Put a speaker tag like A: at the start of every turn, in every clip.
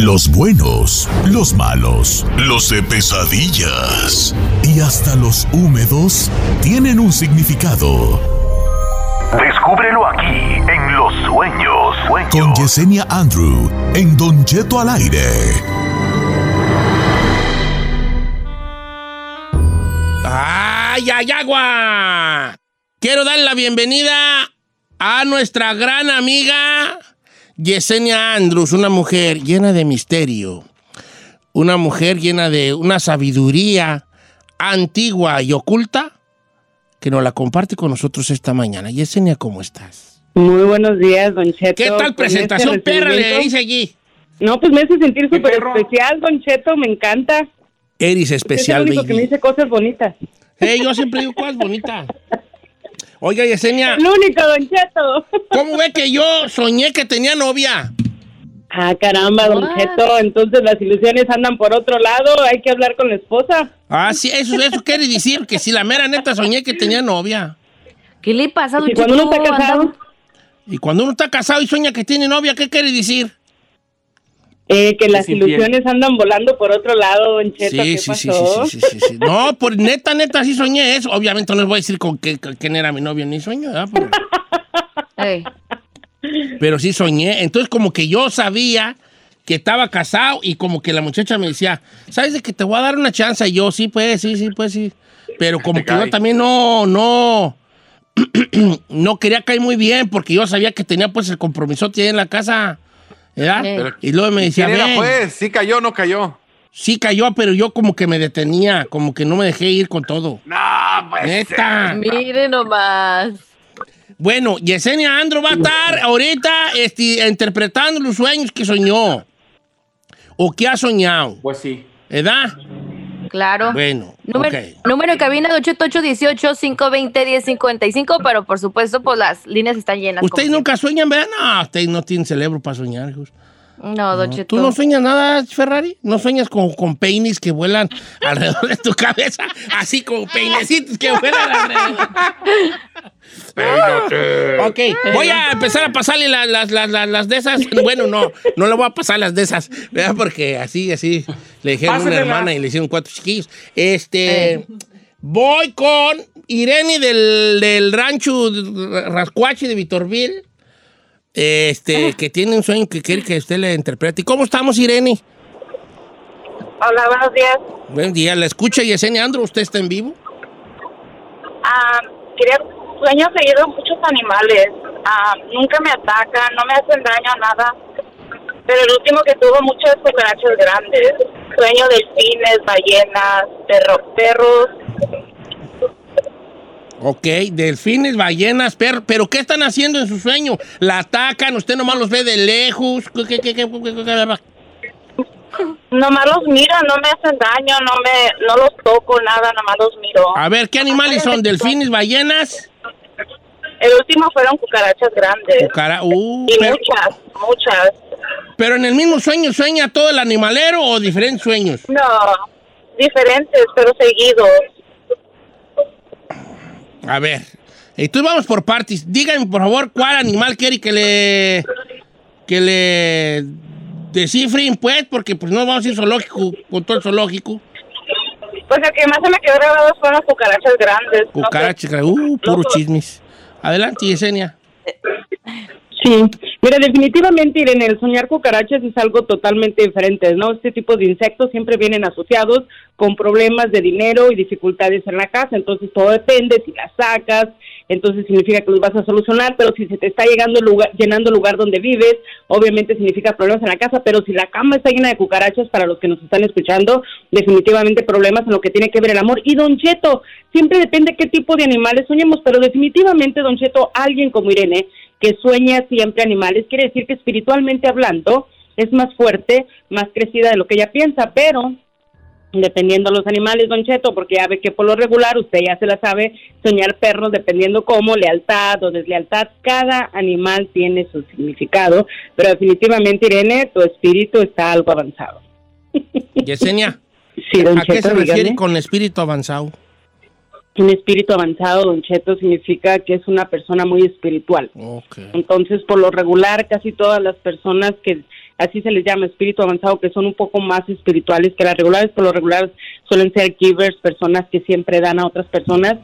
A: Los buenos, los malos, los de pesadillas y hasta los húmedos tienen un significado. Descúbrelo aquí en Los Sueños. Con Yesenia Andrew en Don Cheto al aire.
B: ¡Ay, ay, agua! Quiero dar la bienvenida a nuestra gran amiga Yesenia Andrews, una mujer llena de misterio, una mujer llena de una sabiduría antigua y oculta que nos la comparte con nosotros esta mañana. Yesenia, ¿cómo estás?
C: Muy buenos días, Don Cheto.
B: ¿Qué tal
C: Con
B: presentación
C: este
B: perra le dice allí?
C: No, pues me hace sentir súper especial, Don Cheto, me encanta. Usted
B: especial,
C: es el único que me dice cosas bonitas.
B: Hey, yo siempre digo cosas bonitas. Oiga, Yesenia,
C: El único, Don Cheto.
B: ¿cómo ve que yo soñé que tenía novia?
C: Ah, caramba, Don
D: What?
C: Cheto, entonces las ilusiones andan por otro lado, hay que hablar con la esposa.
B: Ah, sí, eso, eso quiere decir que si la mera neta soñé que tenía novia.
D: ¿Qué le pasa, don
C: Y cuando uno
D: Cheto?
C: está casado,
B: Y cuando uno está casado y sueña que tiene novia, ¿qué quiere decir?
C: Eh, que las ilusiones andan volando por otro lado, Don Cheto,
B: Sí,
C: ¿qué
B: sí, sí,
C: pasó?
B: sí, sí, sí, sí. No, por neta, neta, sí soñé eso. Obviamente no les voy a decir con qué, con quién era mi novio ni sueño, ¿verdad? Pero, sí soñé. Entonces, como que yo sabía que estaba casado y como que la muchacha me decía, ¿sabes de que te voy a dar una chance? Y yo, sí, pues, sí, sí, pues, sí. Pero como que yo también no, no, no quería caer muy bien porque yo sabía que tenía pues el compromiso en la casa, ¿verdad?
D: Eh.
E: Pero-
B: y luego me decía,
E: ¿Quién era,
B: "Ven".
E: pues? ¿Sí cayó o no cayó?
B: Sí cayó, pero yo como que me detenía, como que no me dejé ir con todo.
E: No, pues.
B: Neta.
D: mire nomás.
B: Bueno, Yesenia Andro va a estar ahorita este, interpretando los sueños que soñó. O que ha soñado.
E: Pues sí.
B: ¿Verdad?
D: Claro.
B: Bueno,
D: Número,
B: ok.
D: número de cabina de 888-520-1055, pero por supuesto, pues las líneas están llenas.
B: Ustedes nunca sueñan, ¿verdad? No, ustedes no tienen cerebro para soñar, hijos.
D: No, Don. Cheto.
B: ¿Tú no sueñas nada, Ferrari? ¿No sueñas con, con peines que vuelan alrededor de tu cabeza? Así como peinecitos que vuelan alrededor. Ok, voy a empezar a pasarle la- las, las, las, las de esas. Bueno, no, no le voy a pasar las de esas, ¿verdad? Porque así, así le dijeron a una hermana y le hicieron cuatro chiquillos. Este, voy con Irene del, del rancho Rascuache de Vitorville, este, que tiene un sueño que quiere que usted le interprete. ¿Cómo estamos, Irene?
F: Hola, buenos días.
B: Buen día, la escucha Yesenia Andro, ¿usted está en vivo?
F: Ah, quería, sueño seguido muchos animales. Ah, nunca me atacan, no me hacen daño a nada. Pero el último que tuvo muchas cucarachas grandes. Sueño delfines, ballenas, perro, perros.
B: Ok, delfines, ballenas, perros. ¿Pero qué están haciendo en su sueño? ¿La atacan? ¿Usted nomás los ve de lejos? ¿Qué, qué, qué, qué, qué, qué, qué?
F: Nomás los miro, no me hacen daño, no me, no los toco, nada, nomás los miro.
B: A ver, ¿qué animales son? ¿Delfines, ballenas?
F: El último fueron cucarachas grandes.
B: Cucara- uh,
F: Y
B: pero,
F: muchas, muchas.
B: pero en el mismo sueño sueña todo el animalero o diferentes sueños?
F: No, diferentes, pero seguidos.
B: A ver, entonces vamos por partes. Díganme, por favor, cuál animal quiere que le que le descifren, pues, porque pues no vamos a ir zoológico con todo el zoológico.
F: Pues el que más se me quedó grabado fueron las cucarachas grandes. No.
B: Cucarachas, uh, puro chismes. Adelante, Yesenia.
C: Sí, mira, definitivamente, Irene, el soñar cucarachas es algo totalmente diferente, ¿no? Este tipo de insectos siempre vienen asociados con problemas de dinero y dificultades en la casa, entonces todo depende si las sacas, entonces significa que los vas a solucionar, pero si se te está llegando llenando el lugar donde vives, obviamente significa problemas en la casa, pero si la cama está llena de cucarachas, para los que nos están escuchando, definitivamente problemas en lo que tiene que ver el amor. Y Don Cheto, siempre depende qué tipo de animales soñemos, pero definitivamente, Don Cheto, alguien como Irene, que sueña siempre animales, quiere decir que espiritualmente hablando es más fuerte, más crecida de lo que ella piensa, pero dependiendo de los animales, Don Cheto, porque ya ve que por lo regular, usted ya se la sabe, soñar perros dependiendo cómo, lealtad o deslealtad, cada animal tiene su significado, pero definitivamente, Irene, tu espíritu está algo avanzado.
B: Yesenia,
C: Sí, Don
B: ¿a qué se refiere
C: dígame.
B: con espíritu avanzado?
C: Un espíritu avanzado, Don Cheto, significa que es una persona muy espiritual.
B: Ok.
C: Entonces, por lo regular, casi todas las personas que así se les llama, espíritu avanzado, que son un poco más espirituales que las regulares, pero los regulares suelen ser givers, personas que siempre dan a otras personas,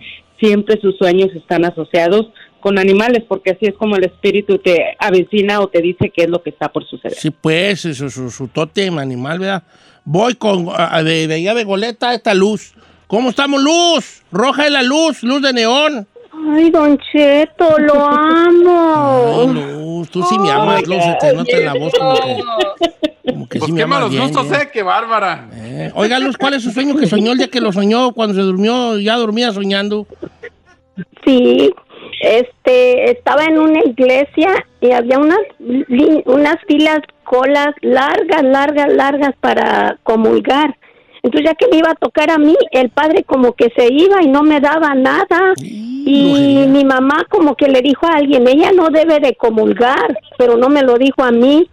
C: siempre sus sueños están asociados con animales, porque así es como el espíritu te avecina o te dice qué es lo que está por suceder.
B: Sí, pues, eso, su, su tótem animal, ¿verdad? Voy con, a- de, de de Goleta, esta luz. ¿Cómo estamos, luz? Roja es la luz, luz de neón.
G: Ay, Don Cheto, lo amo.
B: Ay, Luz, tú sí me amas, Luz, se te nota en la voz como que, como que
E: Pues
B: sí me
E: qué
B: amas
E: malos
B: bien,
E: gustos,
B: bien.
E: eh, qué bárbara.
B: Eh, Oiga, Luz, ¿cuál es su sueño que soñó el día que lo soñó? Cuando se durmió, ya dormía soñando.
G: Sí, este, estaba en una iglesia y había unas, unas filas, colas largas, largas, largas para comulgar. Entonces ya que me iba a tocar a mí, el padre como que se iba y no me daba nada. Y mi mamá como que le dijo a alguien, ella no debe de comulgar, pero no me lo dijo a mí.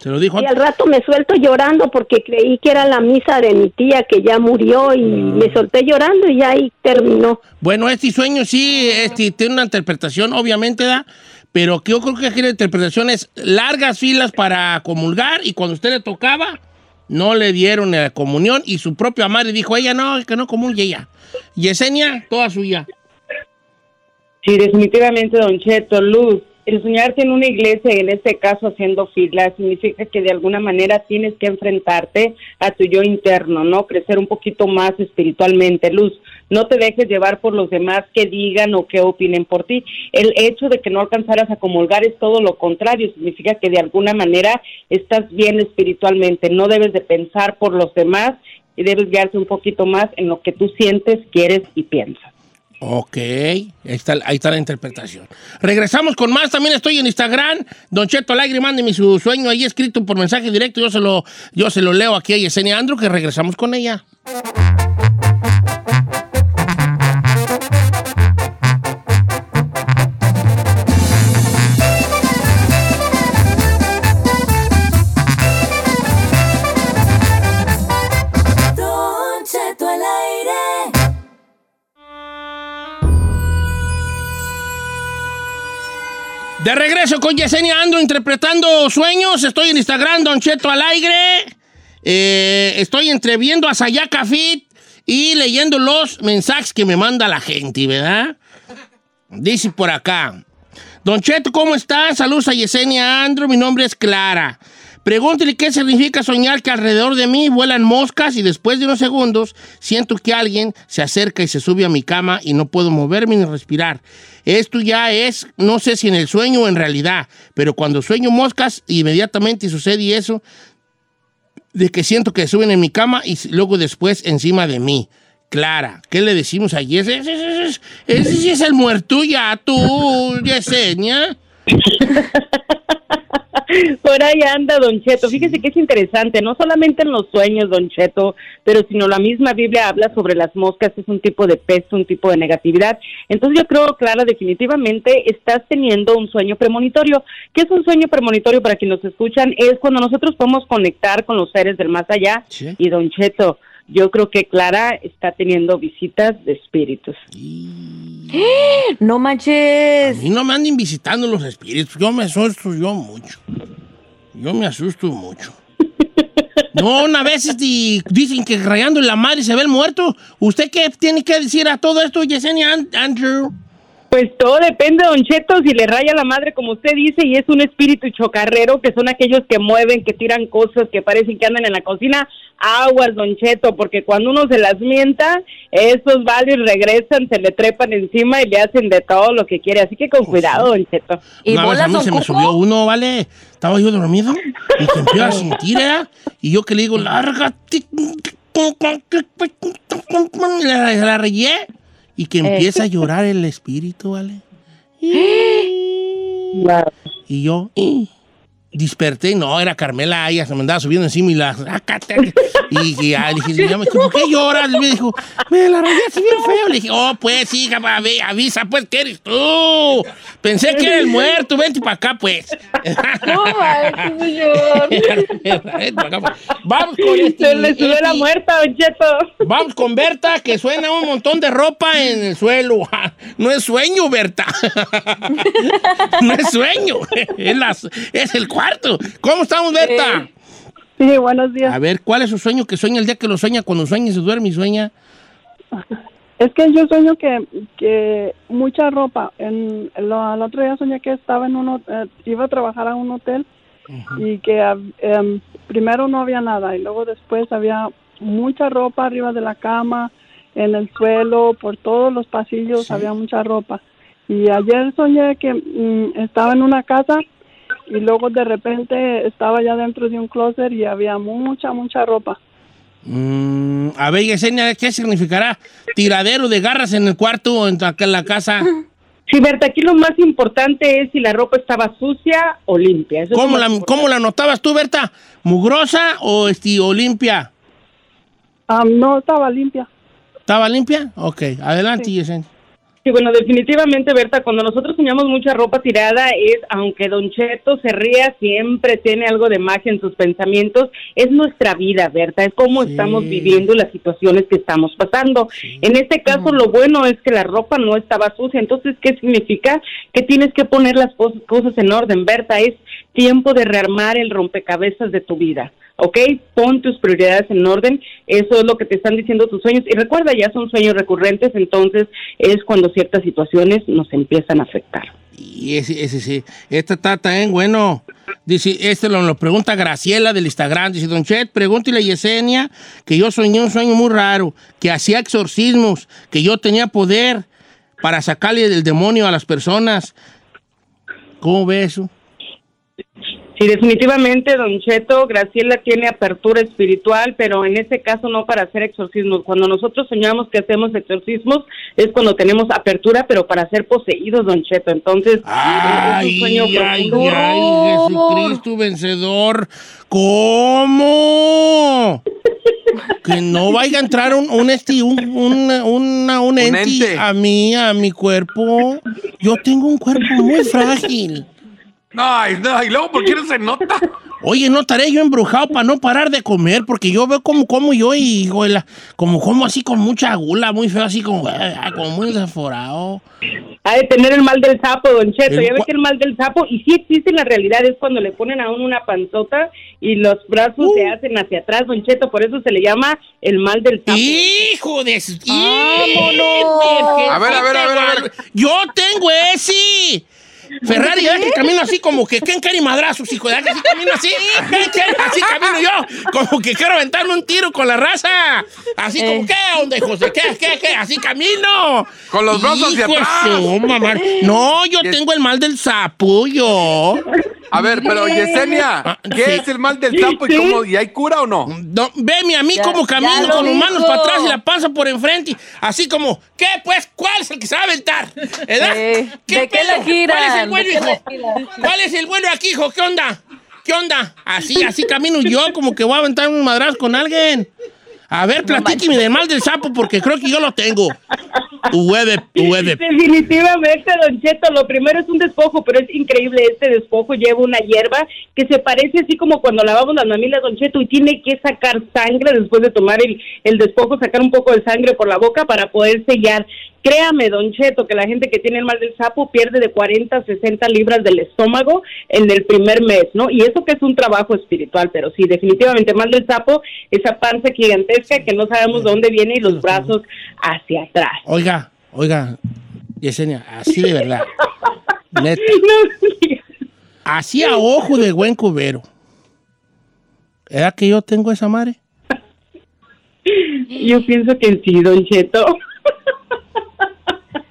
B: Se lo dijo
G: Y al rato me suelto llorando porque creí que era la misa de mi tía que ya murió y me solté llorando y ya ahí terminó.
B: Bueno, este sueño sí este, tiene una interpretación, obviamente, ¿da? Pero yo creo que aquí la interpretación es largas filas para comulgar y cuando usted le tocaba, no le dieron la comunión y su propia madre dijo, ella no, que no comulgue ella. Yesenia, toda suya.
C: Sí, definitivamente, Don Cheto, Luz. El soñarte en una iglesia, en este caso haciendo fila, significa que de alguna manera tienes que enfrentarte a tu yo interno, ¿no? Crecer un poquito más espiritualmente, Luz. No te dejes llevar por los demás que digan o que opinen por ti. El hecho de que no alcanzaras a comulgar es todo lo contrario, significa que de alguna manera estás bien espiritualmente. No debes de pensar por los demás y debes guiarte un poquito más en lo que tú sientes, quieres y piensas.
B: Ok, ahí está, ahí está la interpretación. Regresamos con más. También estoy en Instagram. Don Cheto Alegre, mándeme su sueño ahí escrito por mensaje directo. Yo se lo, yo se lo leo aquí a Yesenia Andrew, que regresamos con ella. De regreso con Yesenia Andrew interpretando sueños. Estoy en Instagram, Don Cheto al aire. Eh, estoy entreviendo a Sayaka Fit y leyendo los mensajes que me manda la gente, ¿verdad? Dice por acá. Don Cheto, ¿cómo está? Saludos a Yesenia Andrew. Mi nombre es Clara. Pregúntele qué significa soñar que alrededor de mí vuelan moscas y después de unos segundos siento que alguien se acerca y se sube a mi cama y no puedo moverme ni respirar. Esto ya es, no sé si en el sueño o en realidad, pero cuando sueño moscas, inmediatamente sucede eso de que siento que suben en mi cama y luego después encima de mí. Clara, ¿qué le decimos a Yes? Ese, ese- ese- ese sí es el muerto ya, tú, Yesenia.
C: Por ahí anda Don Cheto. Fíjese que es interesante, no solamente en los sueños, Don Cheto, pero sino la misma Biblia habla sobre las moscas, es un tipo de pesto, un tipo de negatividad. Entonces yo creo, Clara, definitivamente estás teniendo un sueño premonitorio. ¿Qué es un sueño premonitorio para quienes nos escuchan? Es cuando nosotros podemos conectar con los seres del más allá.
B: Sí.
C: Y Don Cheto, yo creo que Clara está teniendo visitas de espíritus.
D: No manches.
B: A mí no me anden visitando los espíritus. Yo me asusto yo mucho. Yo me asusto mucho. No, una vez este, dicen que rayando en la madre se ve el muerto. ¿Usted qué tiene que decir a todo esto, Yesenia An- Andrew?
C: Pues todo depende, Don Cheto, si le raya la madre, como usted dice, y es un espíritu chocarrero, que son aquellos que mueven, que tiran cosas, que parecen que andan en la cocina. Aguas, Don Cheto, porque cuando uno se las mienta, esos varios regresan, se le trepan encima y le hacen de todo lo que quiere. Así que con cuidado, Don Cheto.
D: ¿Y
B: Una vez a mí se me subió uno, ¿vale? Estaba yo dormido y que empiezo a sentir, ¿eh? Y yo que le digo, lárgate. La, la rayé y que empieza a llorar el espíritu, ¿vale? Y yo ¡eh! Desperté, no, era Carmela, ella se me andaba subiendo encima y la... Y, y ya, le dije, ya me dijo, ¿por qué lloras? Me dijo, me la rayaste bien feo. Le dije, oh, pues, hija, ver, avisa, pues, ¿qué eres tú? Pensé que era el muerto, vente para acá, pues.
D: No señor.
B: Vente pa' acá, pues. Vamos con este...
C: Se le subió la
B: este-
C: muerta, Don Cheto.
B: Vamos con Berta, que suena un montón de ropa en el suelo. No es sueño, Berta. No es sueño. Es, las- es el cuarto. ¿Cómo estamos, Berta?
H: Sí, buenos días.
B: A ver, ¿cuál es su sueño que sueña el día que lo sueña? Cuando sueña, se duerme y sueña.
H: Es que yo sueño que, que mucha ropa. En, lo, el otro día soñé que estaba en un hot- eh, iba a trabajar a un hotel y que hab- em, primero no había nada y luego después había mucha ropa arriba de la cama, en el suelo, por todos los pasillos había mucha ropa. Y ayer soñé que mm, estaba en una casa y luego de repente estaba ya dentro de un closet y había mucha, mucha ropa.
B: Mm, a ver, Yesenia, ¿qué significará tiradero de garras en el cuarto o en, la casa?
C: Sí, Berta, aquí lo más importante es si la ropa estaba sucia o limpia. Eso
B: ¿Cómo la, ¿Cómo la notabas tú, Berta? ¿Mugrosa o, este, o limpia?
H: Ah, no estaba limpia.
B: ¿Estaba limpia? Ok, adelante, Yesenia.
C: Sí, bueno, definitivamente, Berta, cuando nosotros soñamos mucha ropa tirada es, aunque Don Cheto se ría, siempre tiene algo de magia en sus pensamientos, es nuestra vida, Berta, es cómo estamos viviendo las situaciones que estamos pasando. En este caso, lo bueno es que la ropa no estaba sucia, entonces, ¿qué significa? Que tienes que poner las cos- cosas en orden, Berta, es tiempo de rearmar el rompecabezas de tu vida. ¿Ok? Pon tus prioridades en orden, eso es lo que te están diciendo tus sueños. Y recuerda, ya son sueños recurrentes, entonces es cuando ciertas situaciones nos empiezan a afectar.
B: Y ese, ese sí. Esta está también bueno. Dice, este lo, lo pregunta Graciela del Instagram. Dice, Don Chet, pregúntale a Yesenia que yo soñé un sueño muy raro, que hacía exorcismos, que yo tenía poder para sacarle del demonio a las personas. ¿Cómo ve eso?
C: Sí, definitivamente, Don Cheto, Graciela tiene apertura espiritual, pero en este caso no para hacer exorcismos. Cuando nosotros soñamos que hacemos exorcismos es cuando tenemos apertura, pero para ser poseídos, Don Cheto. Entonces, es un
B: Ay,
C: sueño
B: ay,
C: profundo.
B: ay, Jesucristo vencedor. ¿Cómo? Que no vaya a entrar un, un, esti- un, un, una- un ente
E: ente.
B: a mí, a mi cuerpo. Yo tengo un cuerpo muy frágil.
E: No, y, no, y luego, ¿por qué no se nota?
B: Oye, no estaré yo embrujado para no parar de comer, porque yo veo como como yo y como como así con mucha gula, muy feo, así como, ah, como muy desaforado.
C: Ha de tener el mal del sapo, Don Cheto.
B: El
C: ya ve que el mal del sapo, y sí existe en la realidad, es cuando le ponen a uno una panzota y los brazos
B: Uh.
C: se hacen hacia atrás, Don Cheto. Por eso se le llama el mal del sapo.
B: ¡Hijo de su-
D: ¡Vámonos!
E: A ver, a ver, a ver, a ver.
B: Yo tengo ese. Ferrari, ya que camino así como que ¿quién quiere madrazos, hijo de que así camino así? ¿Quién quiere? Así camino yo, como que quiero aventarme un tiro con la raza. Así como,
D: Eh.
B: ¿qué onda, de qué, qué, qué? Así camino.
E: Con los brazos
B: de
E: atrás.
B: su mamá. No, yo tengo el mal del sapo, yo.
E: A ver, pero Yesenia,
B: Ah,
E: ¿qué
B: sí.
E: es el mal del sapo y cómo? ¿Y hay cura o no?
B: No, veme a mí
D: Ya-
B: como camino con los manos para atrás y la panza por enfrente. Así como, ¿qué pues? ¿Cuál es el que se va a aventar? ¿Verdad?
D: Eh, ¿de qué la
B: pedo?
D: giran?
B: ¿Cuál es el bueno,
D: ¿De qué
B: hijo? ¿Cuál es el bueno aquí, hijo? ¿Qué onda? ¿Qué onda? Así, así camino yo, como que voy a aventar un madrazo con alguien. A ver, platíqueme del mal del sapo, porque creo que yo lo tengo. Hueve, hueve.
C: Definitivamente, Don Cheto, lo primero es un despojo, pero es increíble, este despojo lleva una hierba que se parece así como cuando lavamos las mamilas, Don Cheto, y tiene que sacar sangre después de tomar el, el despojo, sacar un poco de sangre por la boca para poder sellar. Créame, Don Cheto, que la gente que tiene el mal del sapo pierde de 40 a 60 libras del estómago en el primer mes, ¿no? Y eso que es un trabajo espiritual, pero sí, definitivamente mal del sapo, esa panza gigantesca que no sabemos de dónde viene y los brazos hacia atrás.
B: Oiga, oiga, Yesenia, así de verdad. Neta. Así a ojo de buen cubero. ¿Era que yo tengo esa madre?
C: Yo pienso que sí, Don Cheto.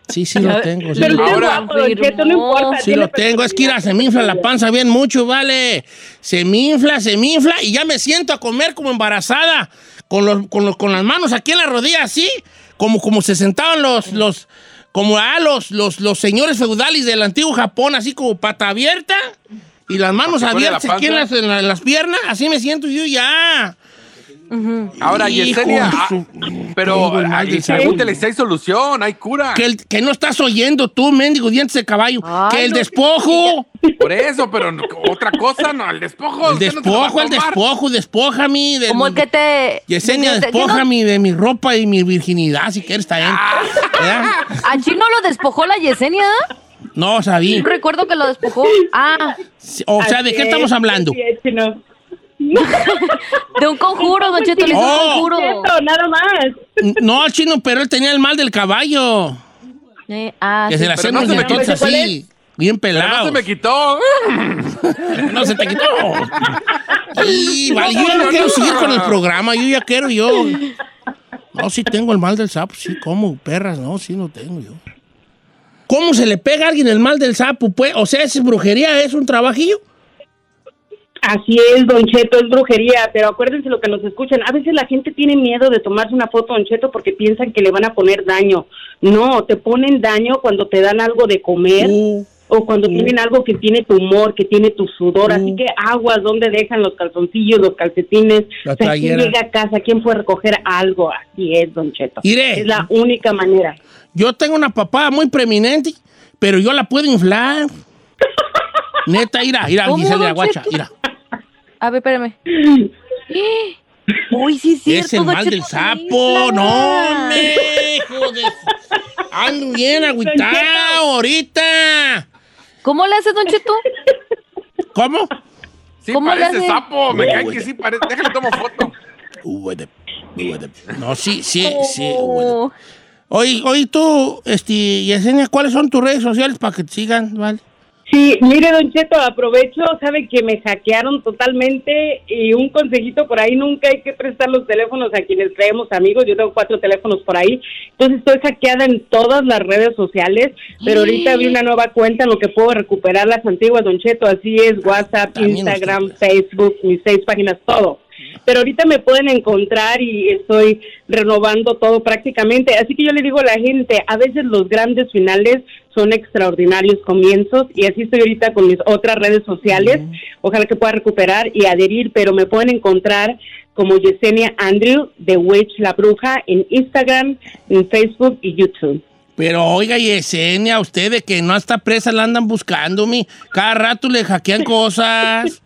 B: Sí, sí lo tengo. sí
C: Pero
B: lo tengo.
E: Ahora-
C: guapo, Don Cheto, no importa.
B: Sí lo tengo, es que mira, se me infla la panza bien mucho, vale. Se me infla, se me infla y ya me siento a comer como embarazada, con, los, con, los- con las manos aquí en la rodilla, así, como, como se sentaban los, los, como a los, los, los señores feudales del antiguo Japón, así como pata abierta y las manos
E: ¿Se pone la
B: abiertas aquí en las,
E: panza?
B: en la- en las piernas, así me siento yo ya.
E: Ahora,
B: Hijo
E: Yesenia, ah,
B: su-
E: pero pregúntele si hay solución, hay cura.
B: Que, el- que no estás oyendo tú, mendigo dientes de caballo.
D: Ay,
B: que el
D: no,
B: despojo.
E: Por eso, pero no- otra cosa, no, el despojo.
B: El
E: usted no
B: despojo, el despojo, despójame. De
D: Como el que te.
B: Yesenia,
D: de- de-
B: despójame de mi ropa y mi virginidad, si quieres, está bien. ¿Verdad?
D: ¿A Chino lo despojó la Yesenia?
B: No sabía.
D: Recuerdo que lo despojó. Ah,
B: O sea, ¿de qué
C: es,
B: estamos hablando?
D: de un conjuro, Don Cheto, le hizo
B: Oh.
D: un conjuro.
C: Nada más.
B: No, chino, pero él tenía el mal del caballo.
D: Eh, ah,
B: Que
D: sí.
B: se le hacían
E: no.
C: ¿Cuál
B: así, bien
E: Pero no se me quitó.
B: No se te quitó. Y, vale, yo ya no quiero seguir con el programa, yo ya quiero yo. No, sí tengo el mal del sapo, sí, como perras, no, sí lo tengo yo. ¿Cómo se le pega a alguien el mal del sapo? Pues, o sea, ¿es brujería? ¿Es un trabajillo?
C: Así es, Don Cheto, es brujería, pero acuérdense lo que nos escuchan. A veces la gente tiene miedo de tomarse una foto, Don Cheto, porque piensan que le van a poner daño. No, te ponen daño cuando te dan algo de comer o cuando tienen algo que tiene tu humor, que tiene tu sudor. Así que aguas, ¿dónde dejan los calzoncillos, los calcetines?
B: La
C: O sea, ¿quién llega a casa? ¿Quién puede recoger algo? Así es, Don Cheto.
B: Iré.
C: Es la única manera.
B: yo tengo una papá muy preeminente, pero yo la puedo inflar. Neta, mira, mira,
D: ¿Cómo,
B: Giselle de la
D: don
B: guacha,
D: Cheto? A ver, espérame. Uy, sí, sí.
B: Es el mal del sapo, no, me, hijo de... Ando bien agüitado ahorita.
D: ¿Cómo le haces, Don Cheto?
B: ¿Cómo?
E: Sí,
D: ¿Cómo le
E: parece
D: hace?
E: sapo. Me cae que sí parece. Déjale tomo foto.
B: No, sí, sí, sí.
D: Oh.
B: Oye, oye, tú, este, Yesenia, ¿cuáles son tus redes sociales para que te sigan, vale?
C: Sí, mire, Don Cheto, aprovecho, sabe que me hackearon totalmente y un consejito por ahí, nunca hay que prestar los teléfonos a quienes creemos amigos, yo tengo cuatro teléfonos por ahí, entonces estoy hackeada en todas las redes sociales, pero ahorita abrí una nueva cuenta en lo que puedo recuperar las antiguas, Don Cheto, así es, WhatsApp,
B: También
C: Instagram,
B: usted.
C: Facebook, mis seis páginas, todo. Pero ahorita me pueden encontrar y estoy renovando todo prácticamente. Así que yo le digo a la gente, a veces los grandes finales son extraordinarios comienzos y así estoy ahorita con mis otras redes sociales. Ojalá que pueda recuperar y adherir, pero me pueden encontrar como Yesenia Andrew de Witch La Bruja en Instagram, en Facebook y YouTube.
B: Pero oiga, Yesenia, usted de que no está presa la andan buscando, mi. Cada rato le hackean cosas.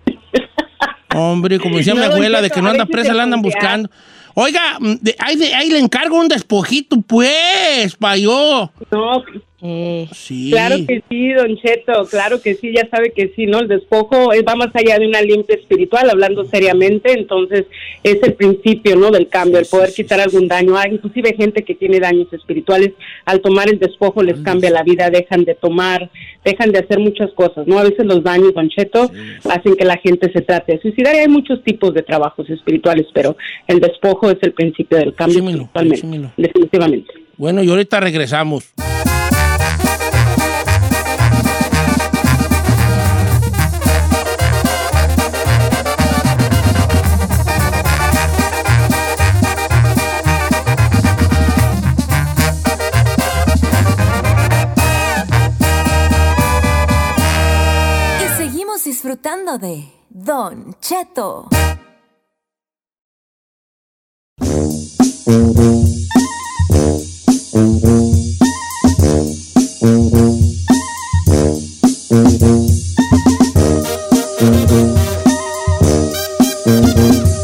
B: Hombre, como decía
C: No,
B: mi abuela, de que no anda presa la andan buscando. Oiga, de- ahí, de- ahí le encargo un despojito, pues, pa' yo.
C: No,
D: Eh,
B: Sí.
C: Claro que sí, Don Cheto, claro que sí, ya sabe que sí, ¿no? El despojo va más allá de una limpia espiritual, hablando seriamente, entonces es el principio, ¿no? Del cambio, el poder quitar algún daño. Hay inclusive gente que tiene daños espirituales, al tomar el despojo les cambia la vida, dejan de tomar, dejan de hacer muchas cosas, ¿no? A veces los daños, Don Cheto, hacen que la gente se trate de suicidar y hay muchos tipos de trabajos espirituales, pero el despojo es el principio del cambio definitivamente.
B: Bueno, y ahorita regresamos.
I: De Don Cheto.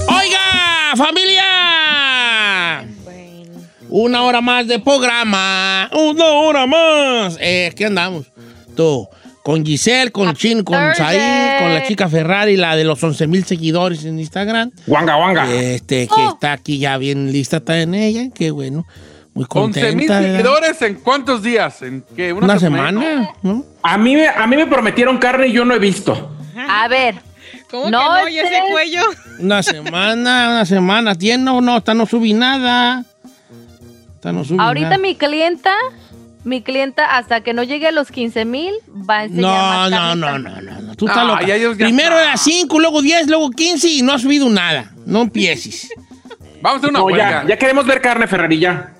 B: ¡Oiga, familia! Una hora más de programa. Una hora más. Eh, ¿Qué andamos? Tú, con Giselle, con Chin, con. Said, con la chica Ferrari, la de los 11 mil seguidores en Instagram.
E: Wanga, wanga.
B: Este, que
D: Oh.
B: está aquí ya bien lista está en ella. Qué bueno. Muy
E: 11 mil
B: contenta.
E: seguidores en cuántos días? ¿En qué?
B: Una semana, ¿no?
J: A mí, me- a mí me prometieron carne y yo no he visto.
D: a ver.
K: ¿Cómo
D: No,
K: que no? ¿Y ese cuello?
B: Una semana, una semana. ¿Tiene no? No, esta no subí nada. Esta no subí
D: Ahorita
B: nada.
D: mi clienta, mi clienta, hasta que no llegue a los 15 mil, va a enseñar
B: No,
D: más
B: no, no, no, no, no. Tú
E: No,
B: estás loca. Primero era 5, luego 10, luego 15 y no ha subido nada. No empieces.
E: Vamos a hacer una
J: No, ya, ya queremos ver carne, Ferrari, ya.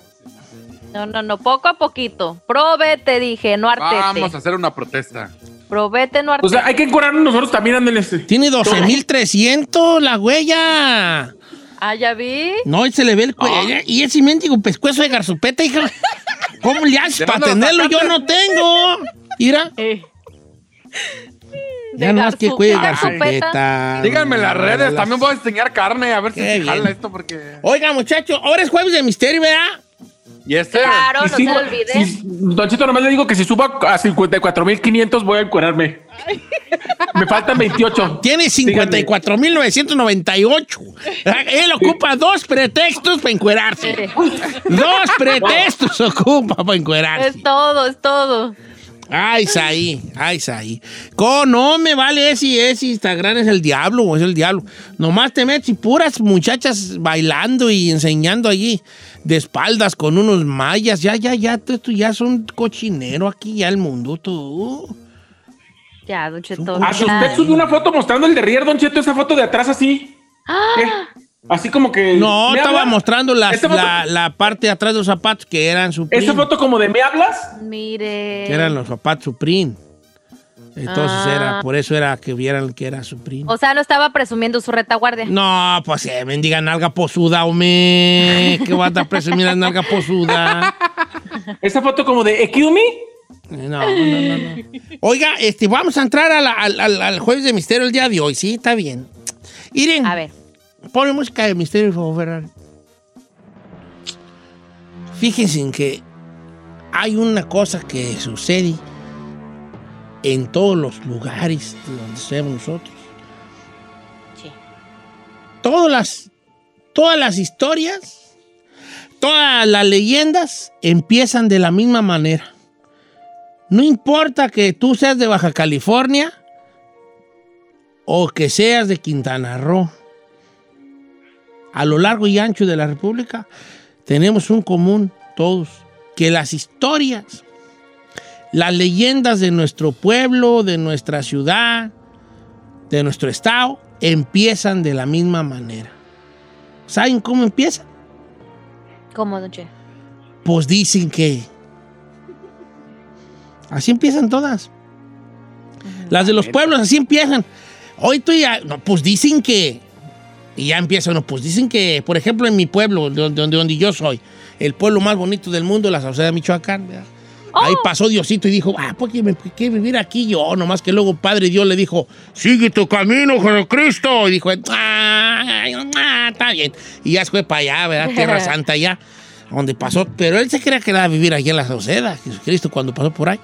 D: No, no, no, poco a poquito. Probete, dije, no artete.
E: Vamos a hacer una protesta.
D: Probete, no
J: O
D: artete.
J: sea, hay que curarnos nosotros también, ándenle.
B: Tiene 12,300 la huella.
D: Ah, ya vi.
B: No, y se le ve el cuello. Y ese mendigo pescuezo de garzopeta, hija. ¿Cómo le haces
E: ¿De
B: para tenerlo? Yo no tengo. Mira.
D: Eh.
B: Ya no más que
D: garzu-
B: cuello de
D: garzopeta.
B: garzopeta.
E: Díganme en las redes, también voy a enseñar carne, a ver si se jala esto porque...
B: Oiga, muchachos, ahora es jueves de misterio, ¿verdad?
E: Y este.
D: Claro,
J: Y
D: no
J: sí,
D: se lo olvide.
J: si- Don Cheto, nomás le digo que si subo a 54.500 voy a encuerarme. Me faltan 28.
B: Tiene 54.998. Él ocupa dos pretextos para encuerarse. Dos pretextos ocupa para encuerarse.
D: Es todo, es todo.
B: Ay, Saí, ay, Saí. Co, no me vale ese, ese Instagram es el diablo, es el diablo. Nomás te metes y puras muchachas bailando y enseñando allí de espaldas con unos mayas. Ya, ya, ya, tú ya son cochinero aquí, ya el mundo, tú.
D: Ya, Don Cheto.
J: A usted subió una foto mostrando el de Rier, Don Cheto, esa foto de atrás así. ¿Qué? Así como que.
B: No,
J: ¿me
B: estaba mostrando las-
J: Esta foto-
B: la, la parte de atrás de los zapatos que eran su
J: Esa foto como de ¿me hablas?
D: Mire.
B: Que eran los zapatos Supreme. Entonces
D: Ah.
B: era, por eso era que vieran que era Supreme.
D: O sea, no estaba presumiendo su retaguardia.
B: No, pues eh, mendiga nalga posuda, hombre. ¿Qué va a estar presumiendo nalga posuda?
J: Esa foto como de Ekiumi.
B: Eh, No, no, no, no. Oiga, este, vamos a entrar a la- al, al- al jueves de misterio el día de hoy, ¿sí? Está bien. Iren,
D: A ver.
B: Pone música de misterio, por favor, Ferrari. Fíjense en que hay una cosa que sucede en todos los lugares de donde estemos nosotros.
D: Sí.
B: Todas las, todas las historias, todas las leyendas empiezan de la misma manera. No importa que tú seas de Baja California o que seas de Quintana Roo. A lo largo y ancho de la República tenemos un común todos, que las historias, las leyendas de nuestro pueblo, de nuestra ciudad, de nuestro estado, empiezan de la misma manera. ¿Saben cómo empiezan?
D: ¿Cómo, Don Che?
B: Pues dicen que... Así empiezan todas. Las de los pueblos así empiezan. Hoy tú ya... No, pues dicen que... Y ya empieza uno, pues dicen que, por ejemplo, en mi pueblo, de donde, donde, donde yo soy, el pueblo más bonito del mundo, la Sauceda de Michoacán, ¿verdad? Ahí pasó Diosito y dijo, ah, pues que me que vivir aquí yo, nomás que luego Padre Dios le dijo, sigue tu camino, Jesucristo. Y dijo, ah, ah, está bien. Y ya fue para allá, ¿verdad? Tierra Santa allá, donde pasó. Pero él se creía que era vivir allí en la Sauceda, Jesucristo, cuando pasó por ahí.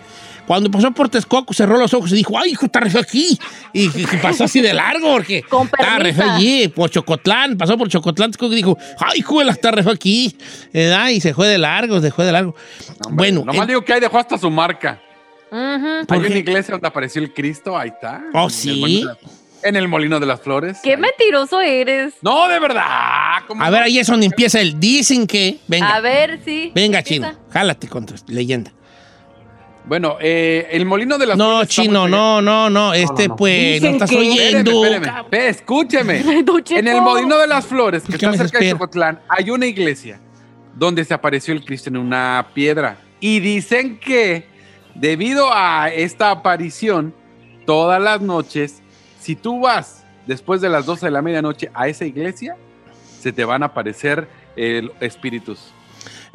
B: Cuando pasó por Texcoco, cerró los ojos y dijo, ay, hijo, está re feo aquí. Y, y pasó así de largo, porque está re feo allí. Por Chocotlán, pasó por Chocotlán, Texcoco y dijo, ay, hijo, está re feo aquí. ¿verdad? Y se fue de largo, se fue de largo. bueno,
E: Nomás digo que ahí dejó hasta su marca. Hay
B: ¿Por
E: una
B: qué?
E: iglesia donde apareció el Cristo, ahí está.
B: Oh, ¿sí?
E: En el molino de las flores.
D: Qué mentiroso eres.
E: No, de verdad. ¿cómo
B: a ver, ahí es donde empieza el dicen que. Venga,
D: A ver, sí.
B: venga, chino, jálate contra leyenda.
E: Bueno, eh, el molino de las
B: No, chino, no, no, no. Este,
J: no.
B: pues,
J: Dicen
B: no estás
J: que-
B: oyendo.
E: Espéreme, espéreme. Ve, escúcheme. En el Molino de las Flores, que está cerca de. Chocotlán, hay una iglesia donde se apareció el Cristo en una piedra. Y dicen que debido a esta aparición, todas las noches, si tú vas después de las 12 de la medianoche a esa iglesia, se te van a aparecer eh, espíritus.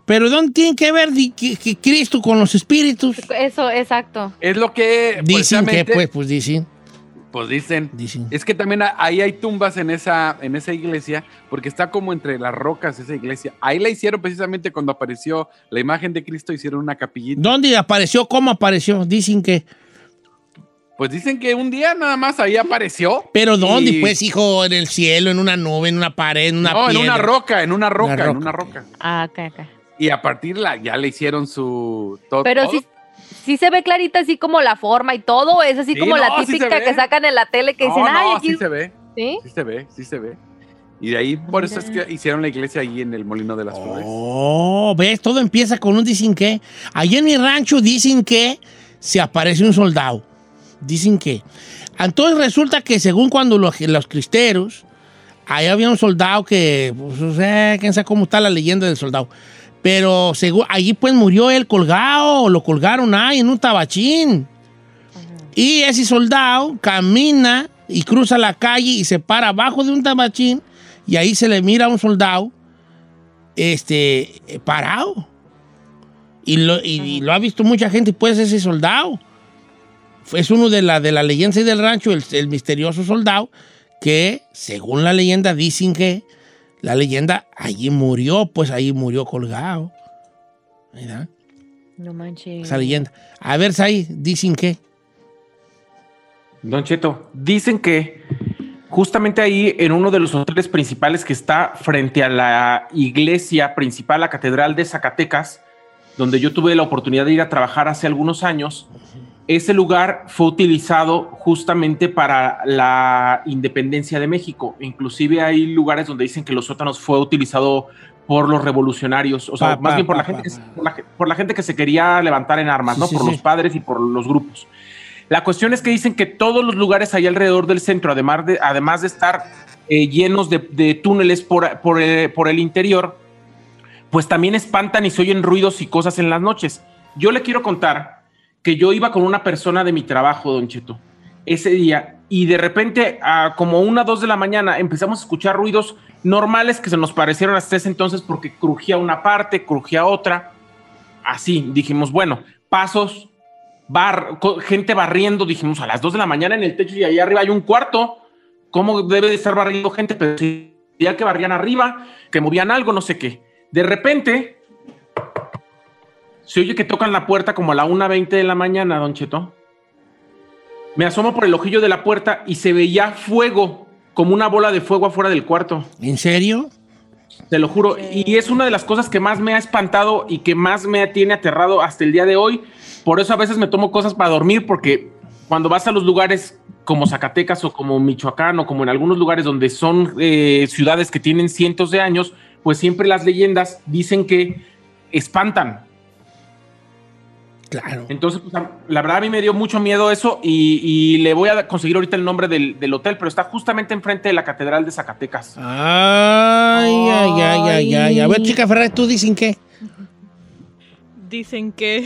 B: Pero ¿dónde tiene que ver di- que- que Cristo con los espíritus?
D: Eso, exacto.
E: Es lo que
B: Dicen que, pues, pues dicen.
E: pues dicen.
B: Dicen.
E: Es que también ahí hay tumbas en esa, en esa iglesia, porque está como entre las rocas esa iglesia. Ahí la hicieron precisamente cuando apareció la imagen de Cristo, hicieron una capillita.
B: ¿Dónde apareció? ¿Cómo apareció? Dicen que.
E: Pues dicen que un día nada más ahí apareció.
B: ¿Pero dónde?
E: Y-
B: Pues, hijo, en el cielo, en una nube, en una pared, en una
E: no, en
B: piedra.
E: una roca, en una roca,
B: roca.
E: en una roca.
D: Ah, ok, ok.
E: Y a partir la, ya le hicieron su... todo-
D: Pero
E: todo.
D: sí, sí se ve clarita así como la forma y todo. Es así
E: Sí,
D: como
E: no,
D: la
E: sí
D: típica
E: ve.
D: que sacan en la tele que
E: No,
D: dicen, ay,
E: no,
D: aquí.
E: sí se ve,
D: ¿Sí?
E: sí se ve, sí se ve. Y de ahí, por eso es que hicieron la iglesia ahí en el Molino de las Flores.
B: Oh, ves, todo empieza con un dicen que. Allí en mi rancho dicen que se aparece un soldado. Dicen que. Entonces resulta que según cuando los, los cristeros, ahí había un soldado que, pues, no sé, quién sabe cómo está la leyenda del soldado. Pero según, allí pues murió él colgado, lo colgaron ahí en un tabachín. Y ese soldado camina y cruza la calle y se para abajo de un tabachín y ahí se le mira a un soldado este, parado. Y lo, y- y lo ha visto mucha gente, pues, ese soldado. Es uno de la, de la leyenda del rancho, el, el misterioso soldado, que, según la leyenda, dicen que la leyenda allí murió, pues allí murió colgado. ¿Verdad?
D: No manches.
B: Esa leyenda. A ver, Sai, dicen qué.
J: Don Cheto, dicen que justamente ahí en uno de los hoteles principales que está frente a la iglesia principal, la Catedral de Zacatecas, donde yo tuve la oportunidad de ir a trabajar hace algunos años, ese lugar fue utilizado justamente para la independencia de México. Inclusive hay lugares donde dicen que los sótanos fue utilizado por los revolucionarios, o sea,
B: Pa,
J: más
B: pa,
J: bien por la, gente que, por, la, ge- por la gente que se quería levantar en armas,
B: Sí,
J: ¿no?
B: sí,
J: por
B: sí.
J: los padres y por los grupos. La cuestión es que dicen que todos los lugares ahí alrededor del centro, además de, además de estar eh, llenos de, de túneles por, por, eh, por el interior, pues también espantan y se oyen ruidos y cosas en las noches. Yo le quiero contar que yo iba con una persona de mi trabajo, Don Cheto, ese día, y de repente, a como una, dos de la mañana, empezamos a escuchar ruidos normales que se nos parecieron hasta ese entonces porque crujía una parte, crujía otra. Así, dijimos, bueno, pasos, bar, gente barriendo, dijimos, a las dos de la mañana en el techo y ahí arriba hay un cuarto. ¿Cómo debe de estar barriendo gente? Pero ya que barrían arriba, que movían algo, no sé qué. De repente, se oye que tocan la puerta como a la 1.20 de la mañana, Don Cheto. Me asomo por el ojillo de la puerta y se veía fuego, como una bola de fuego afuera del cuarto.
B: ¿En serio?
J: Te lo juro. Y es una de las cosas que más me ha espantado y que más me tiene aterrado hasta el día de hoy. Por eso a veces me tomo cosas para dormir, porque cuando vas a los lugares como Zacatecas o como Michoacán o como en algunos lugares donde son eh, ciudades que tienen cientos de años, pues siempre las leyendas dicen que espantan.
B: Claro.
J: Entonces, pues, la verdad a mí me dio mucho miedo eso y, y le voy a conseguir ahorita el nombre del, del hotel, pero está justamente enfrente de la Catedral de Zacatecas.
B: Ay, ay, ay, ay, ay. A ver, chica Ferrari, ¿tú dicen qué?
K: Dicen que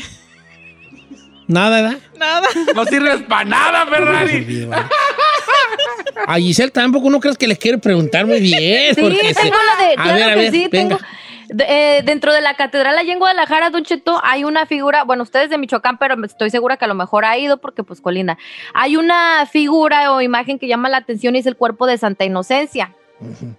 B: Nada, ¿verdad?
K: nada.
E: No sirves para nada, Ferrari.
B: A Giselle tampoco no crees que les quiero preguntar muy bien.
D: Sí,
B: porque se-
D: tengo la de.
B: A
D: Claro
B: ver, a
D: que
B: ver,
D: sí,
B: venga.
D: tengo. De- eh, dentro de la catedral allá en Guadalajara, Don Cheto, hay una figura, bueno, ustedes de Michoacán, pero estoy segura que a lo mejor ha ido porque pues colinda. Hay una figura o imagen que llama la atención y es el cuerpo de Santa Inocencia,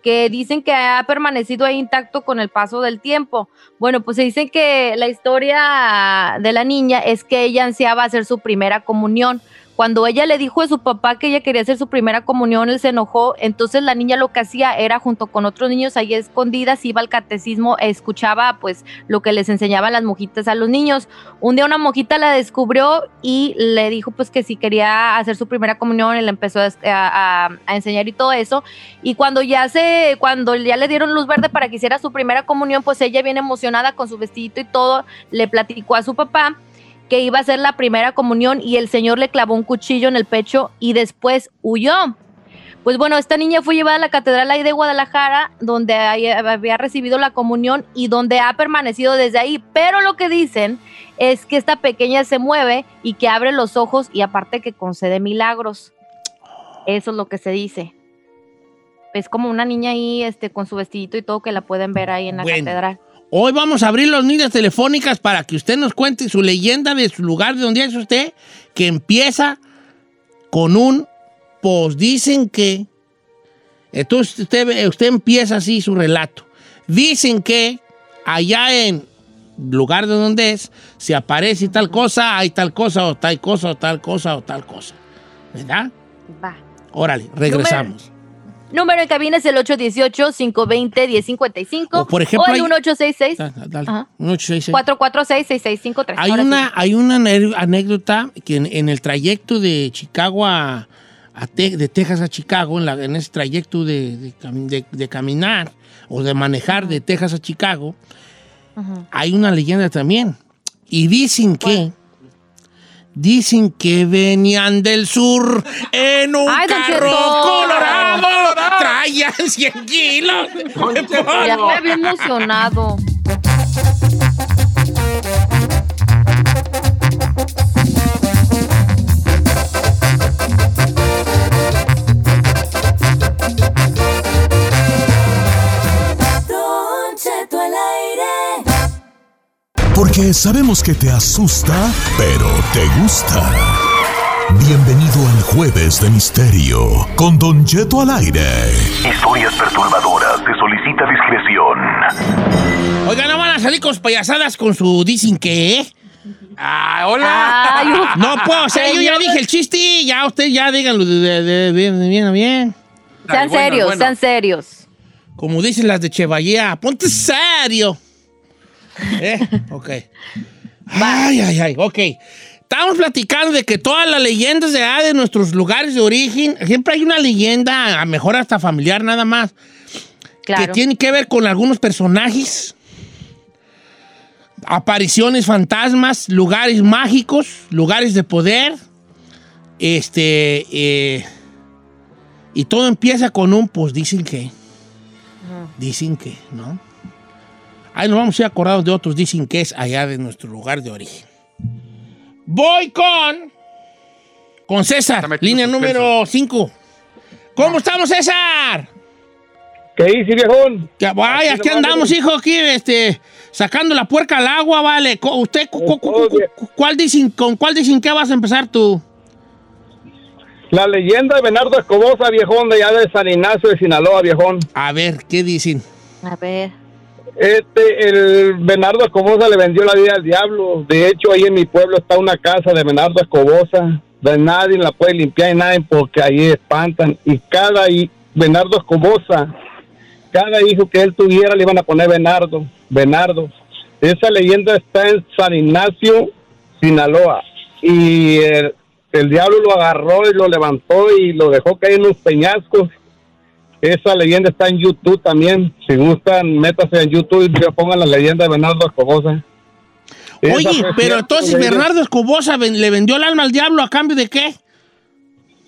D: que dicen que ha permanecido ahí intacto con el paso del tiempo. Bueno, pues se dice que la historia de la niña es que ella ansiaba hacer su primera comunión. Cuando ella le dijo a su papá que ella quería hacer su primera comunión, él se enojó. Entonces la niña lo que hacía era junto con otros niños ahí escondidas, iba al catecismo, escuchaba pues lo que les enseñaban las mojitas a los niños. Un día una mojita la descubrió y le dijo pues que si quería hacer su primera comunión, él empezó a, enseñar y todo eso. Y cuando ya se, cuando ya le dieron luz verde para que hiciera su primera comunión, pues ella bien emocionada con su vestidito y todo, le platicó a su papá que iba a ser la primera comunión y el Señor le clavó un cuchillo en el pecho y después huyó. Pues bueno, esta niña fue llevada a la catedral ahí de Guadalajara, donde había recibido la comunión y donde ha permanecido desde ahí. Pero lo que dicen es que esta pequeña se mueve y que abre los ojos y aparte que concede milagros. Eso es lo que se dice. Es como una niña ahí este, con su vestidito y todo que la pueden ver ahí en la
B: Bueno.
D: catedral.
B: Hoy vamos a abrir las líneas telefónicas para que usted nos cuente su leyenda de su lugar de donde es usted, que empieza con un, pues dicen que, entonces usted, usted empieza así su relato. Dicen que allá en lugar de donde es, se aparece tal cosa, hay tal cosa, o tal cosa, o tal cosa, o tal cosa. ¿Verdad?
D: Va.
B: Órale, regresamos.
D: Número en cabina es el 818-520-1055.
B: O, por ejemplo,
D: o el
B: hay-
D: 1866.
B: Da- da- dale.
D: Ajá.
B: Un 866.
D: 446-6653.
B: Hay
D: Ahora
B: una,
D: sí.
B: hay una anécdota que en, en el trayecto de Chicago a, a Te- de Texas a Chicago, en, la- en ese trayecto de, de de- de caminar o de manejar de Texas a Chicago, hay una leyenda también. Y dicen que, dicen que venían del sur en un
D: Ay, Don
B: carro
D: Cheto.
B: colorado, traían 100 kilos.
D: Ya me había emocionado.
A: Porque sabemos que te asusta, pero te gusta. Bienvenido al Jueves de Misterio con Don Cheto al aire.
L: Historias perturbadoras. Se solicita discreción.
B: Oigan, no van a salir con payasadas con su dicen que. ¿eh?
E: Ah, hola.
D: Ay,
B: No puedo, o sea, yo ya dije el chiste, ya usted ya díganlo de, de- de- bien, bien, bien.
D: sean
E: bueno,
D: serios,
E: bueno.
D: sean serios.
B: Como dicen las de Chevallea, ponte serio. ¿Eh? Ok. Ay, ay, ay, ok. Estamos platicando de que todas las leyendas de, ah, de nuestros lugares de origen, siempre hay una leyenda, a mejor hasta familiar nada más, que tiene que ver con algunos personajes, apariciones, fantasmas, lugares mágicos, lugares de poder. Este, eh, y todo empieza con un, pues dicen que, dicen que, ¿no? Ahí nos vamos a ir acordados de otros, dicen que es allá de nuestro lugar de origen. Voy con, con César, línea número 5. ¿Cómo estamos, César?
K: ¿Qué dice, viejón?
B: Que, vaya,
K: Aquí
B: andamos, hijo, aquí, este, sacando la puerca al agua, vale. ¿Usted cu- cu- cu-
K: Todo bien.
B: cu- cuál dicen, con cuál dicen que vas a empezar tú?
K: La leyenda de Bernardo Escobosa, viejón, de allá de San Ignacio de Sinaloa, viejón.
B: A ver, ¿qué dicen?
D: A ver.
K: Este, el Bernardo Escobosa le vendió la vida al diablo. De hecho, ahí en mi pueblo está una casa de Bernardo Escobosa. De nadie la puede limpiar y nadie porque ahí espantan. Y cada y Bernardo Escobosa, cada hijo que él tuviera le iban a poner Bernardo. Bernardo. Esa leyenda está en San Ignacio, Sinaloa. Y el, el diablo lo agarró y lo levantó y lo dejó caer en unos peñascos. Esa leyenda está en YouTube también. Si gustan, métase en YouTube y pongan la leyenda de Bernardo Escobosa.
B: Oye, pero entonces Bernardo Escobosa ven- le vendió el alma al diablo a cambio de qué?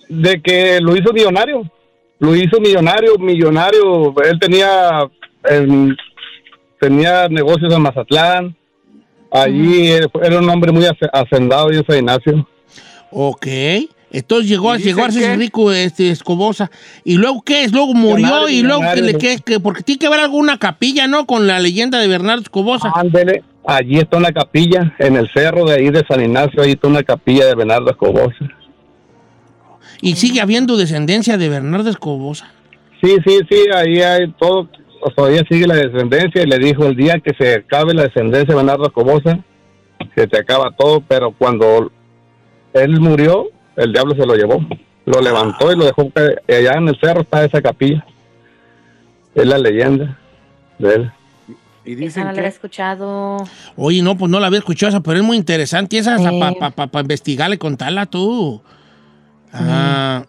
K: De que lo hizo millonario. Lo hizo millonario, millonario. Él tenía, em, tenía negocios en Mazatlán. Allí era un hombre muy hace- hacendado y en San Ignacio.
B: Ok. Entonces llegó,
E: ¿Y
B: llegó a ser rico este Escobosa. ¿Y luego qué es? Luego murió y luego que le qué, que- porque tiene que ver alguna capilla, ¿no? Con la leyenda de Bernardo Escobosa.
K: Ándele, allí está una capilla, en el cerro de ahí de San Ignacio, ahí está una capilla de Bernardo Escobosa.
B: Y sigue habiendo descendencia de Bernardo Escobosa.
K: Sí, sí, sí, ahí hay todo, todavía sigue la descendencia y le dijo el día que se acabe la descendencia de Bernardo Escobosa, se te acaba todo, pero cuando él murió, el diablo se lo llevó, lo levantó y lo dejó, allá en el cerro está esa capilla, es la leyenda de él.
E: Y
D: Esa
E: dicen
D: no la
B: Oh,
D: escuchado.
B: Oye, no, pues no la había escuchado esa, pero es muy interesante. Y esa
D: Sí.
B: para pa, pa- pa investigarla y contarla tú. Ah,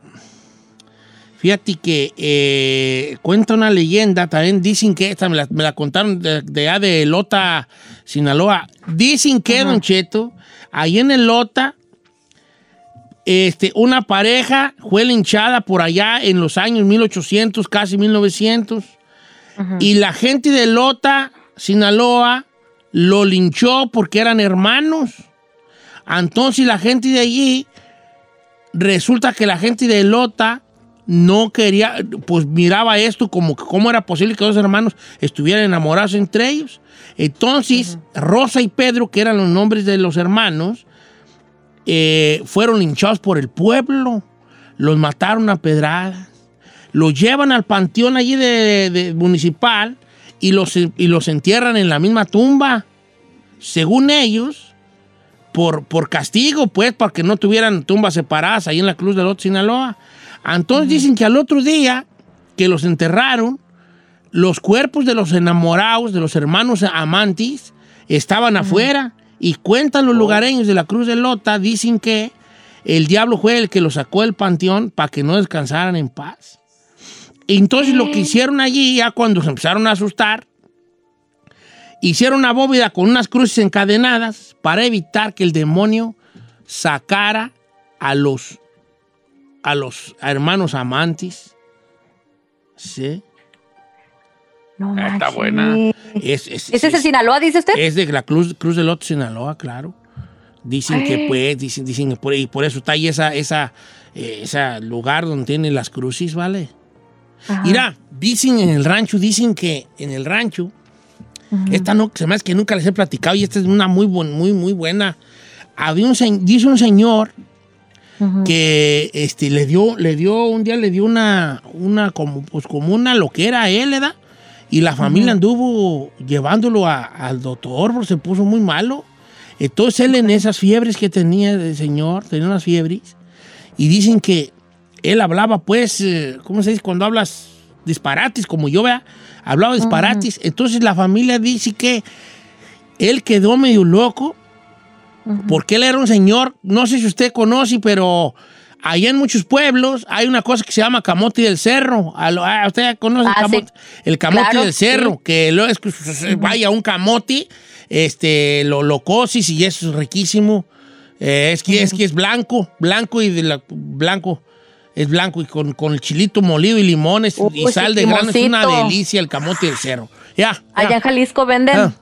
B: fíjate que eh, cuenta una leyenda, también dicen que, esta me la, me la contaron de, de, allá de Lota, Sinaloa. Dicen que, Don Cheto, ahí en el Lota, este, una pareja fue linchada por allá en los años 1800, casi 1900. Y la gente de Lota, Sinaloa, lo linchó porque eran hermanos. Entonces la gente de allí, resulta que la gente de Lota no quería, pues miraba esto como que cómo era posible que dos hermanos estuvieran enamorados entre ellos. Entonces, Rosa y Pedro, que eran los nombres de los hermanos, eh, fueron linchados por el pueblo. Los mataron a pedradas. Los llevan al panteón allí de, de municipal y los, y los entierran en la misma tumba. Según ellos, por, por castigo, pues, para que no tuvieran tumbas separadas ahí en la Cruz del Otro Sinaloa. Entonces dicen que al otro día que los enterraron, los cuerpos de los enamorados, de los hermanos amantes, estaban afuera. Y cuentan los lugareños de la Cruz de Lota, dicen que el diablo fue el que los sacó del panteón para que no descansaran en paz. Entonces lo que hicieron allí, ya cuando se empezaron a asustar, hicieron una bóveda con unas cruces encadenadas para evitar que el demonio sacara a los, a los hermanos amantes. ¿Sí?
D: No
E: Ah, está buena.
B: Es, es-
D: ¿Ese es el Sinaloa, dice usted?
B: es de la Cruz, Cruz del Otro Sinaloa, claro. Dicen que pues, dicen, dicen que por, y por eso está ahí esa, esa, eh, ese lugar donde tienen las crucis, ¿vale?
D: Ajá.
B: Mira, dicen en el rancho, dicen que en el rancho, esta no, se me hace que nunca les he platicado y esta es una muy, buen, muy, muy buena. Había un, dice un señor que este, le dio, le dio, un día le dio una, una como, pues como una loquera a él, ¿verdad? Y la familia anduvo llevándolo a- al doctor porque se puso muy malo. Entonces él en esas fiebres que tenía el señor, tenía unas fiebres, y dicen que él hablaba pues, eh, ¿cómo se dice? Cuando hablas disparates, como yo vea, hablaba disparates. Entonces la familia dice que él quedó medio loco porque él era un señor, no sé si usted conoce, pero allá en muchos pueblos hay una cosa que se llama camote del cerro. Ah, ¿Usted conoce
D: Ah,
B: el
D: sí.
B: camote? El camote
D: Claro,
B: del cerro,
D: sí.
B: que lo es, vaya un camote, este, lo, lo coces y es riquísimo. Eh, es, que, es que es blanco, blanco y de la, blanco. Es blanco y con, con el chilito molido y limones y sal de grano. Es una delicia el camote del cerro. Ya. ya.
D: Allá en Jalisco venden.
B: Ah,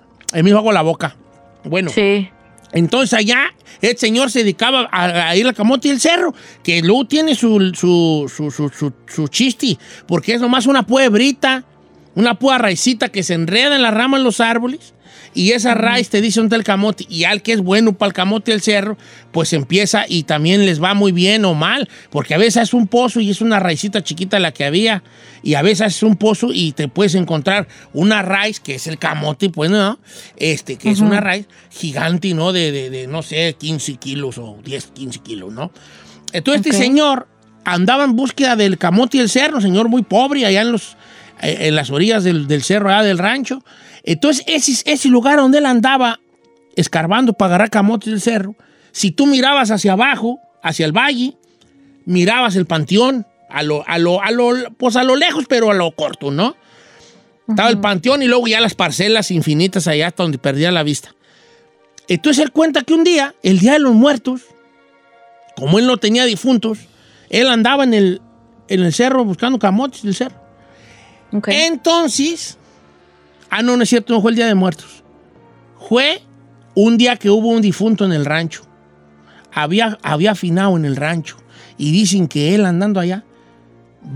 B: mismo hago la boca. Bueno.
D: Sí.
B: Entonces allá el señor se dedicaba a, a ir al camote del cerro, que luego tiene su, su, su, su, su- su chiste, porque es nomás una puebrita, una púa raicita que se enreda en las ramas de los árboles, y esa raíz te dice dónde el camote, y al que es bueno para el camote del cerro, pues empieza y también les va muy bien o mal, porque a veces es un pozo y es una raicita chiquita la que había, y a veces es un pozo y te puedes encontrar una raíz, que es el camote, pues no, este, que es una raíz gigante, ¿no? De, de, de, no sé, 15 kilos o 10, 15 kilos, ¿no? Entonces este señor andaba en búsqueda del camote y el cerro, señor muy pobre, allá en, los, en las orillas del, del cerro, allá del rancho. Entonces ese, ese lugar donde él andaba escarbando para agarrar camote del cerro, si tú mirabas hacia abajo, hacia el valle, mirabas el panteón, a lo, a lo, a lo, pues a lo lejos, pero a lo corto, ¿no? Estaba el panteón y luego ya las parcelas infinitas allá hasta donde perdía la vista. Entonces él cuenta que un día, el día de los muertos, como él no tenía difuntos, él andaba en el, en el cerro buscando camotes del cerro. Entonces, ah, no, no es cierto, no fue el día de muertos. Fue un día que hubo un difunto en el rancho. Había, había afinado en el rancho. Y dicen que él andando allá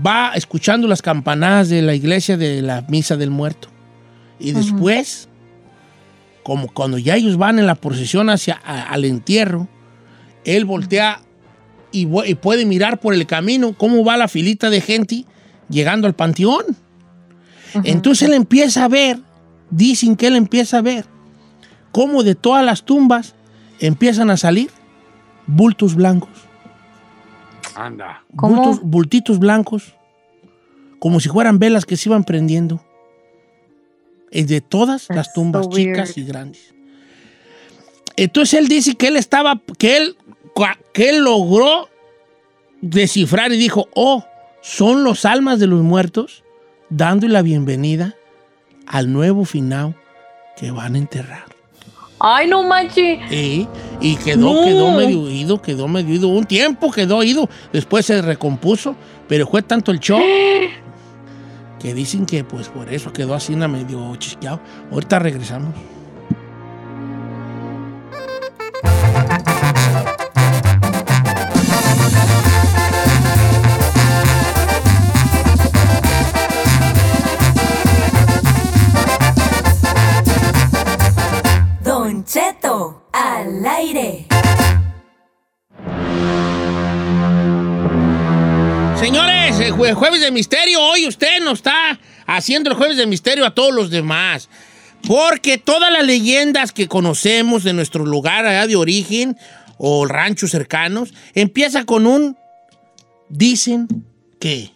B: va escuchando las campanadas de la iglesia de la misa del muerto. Y después, como cuando ya ellos van en la procesión hacia a- al entierro, él voltea y, y puede mirar por el camino cómo va la filita de gente llegando al panteón. Entonces él empieza a ver, dicen que él empieza a ver, cómo de todas las tumbas empiezan a salir bultos blancos.
E: Anda.
D: ¿Cómo?
B: Bultos- bultitos blancos, como si fueran velas que se iban prendiendo. De todas las tumbas,
D: so
B: chicas
D: weird.
B: y grandes. Entonces él dice que él estaba, que él, que él logró descifrar y dijo, oh, son los almas de los muertos dando la bienvenida al nuevo final que van a enterrar.
D: Ay, no manches.
B: Y, y quedó,
D: No.
B: quedó medio oído, quedó medio oído. Un tiempo quedó oído, después se recompuso, pero fue tanto el show que dicen que pues por eso quedó así una medio chisqueado. Ahorita regresamos.
I: Don Cheto, al aire.
B: Señores, el jue- jueves de misterio, hoy usted nos está haciendo el jueves de misterio a todos los demás. Porque todas las leyendas que conocemos de nuestro lugar allá de origen o ranchos cercanos, empieza con un dicen que.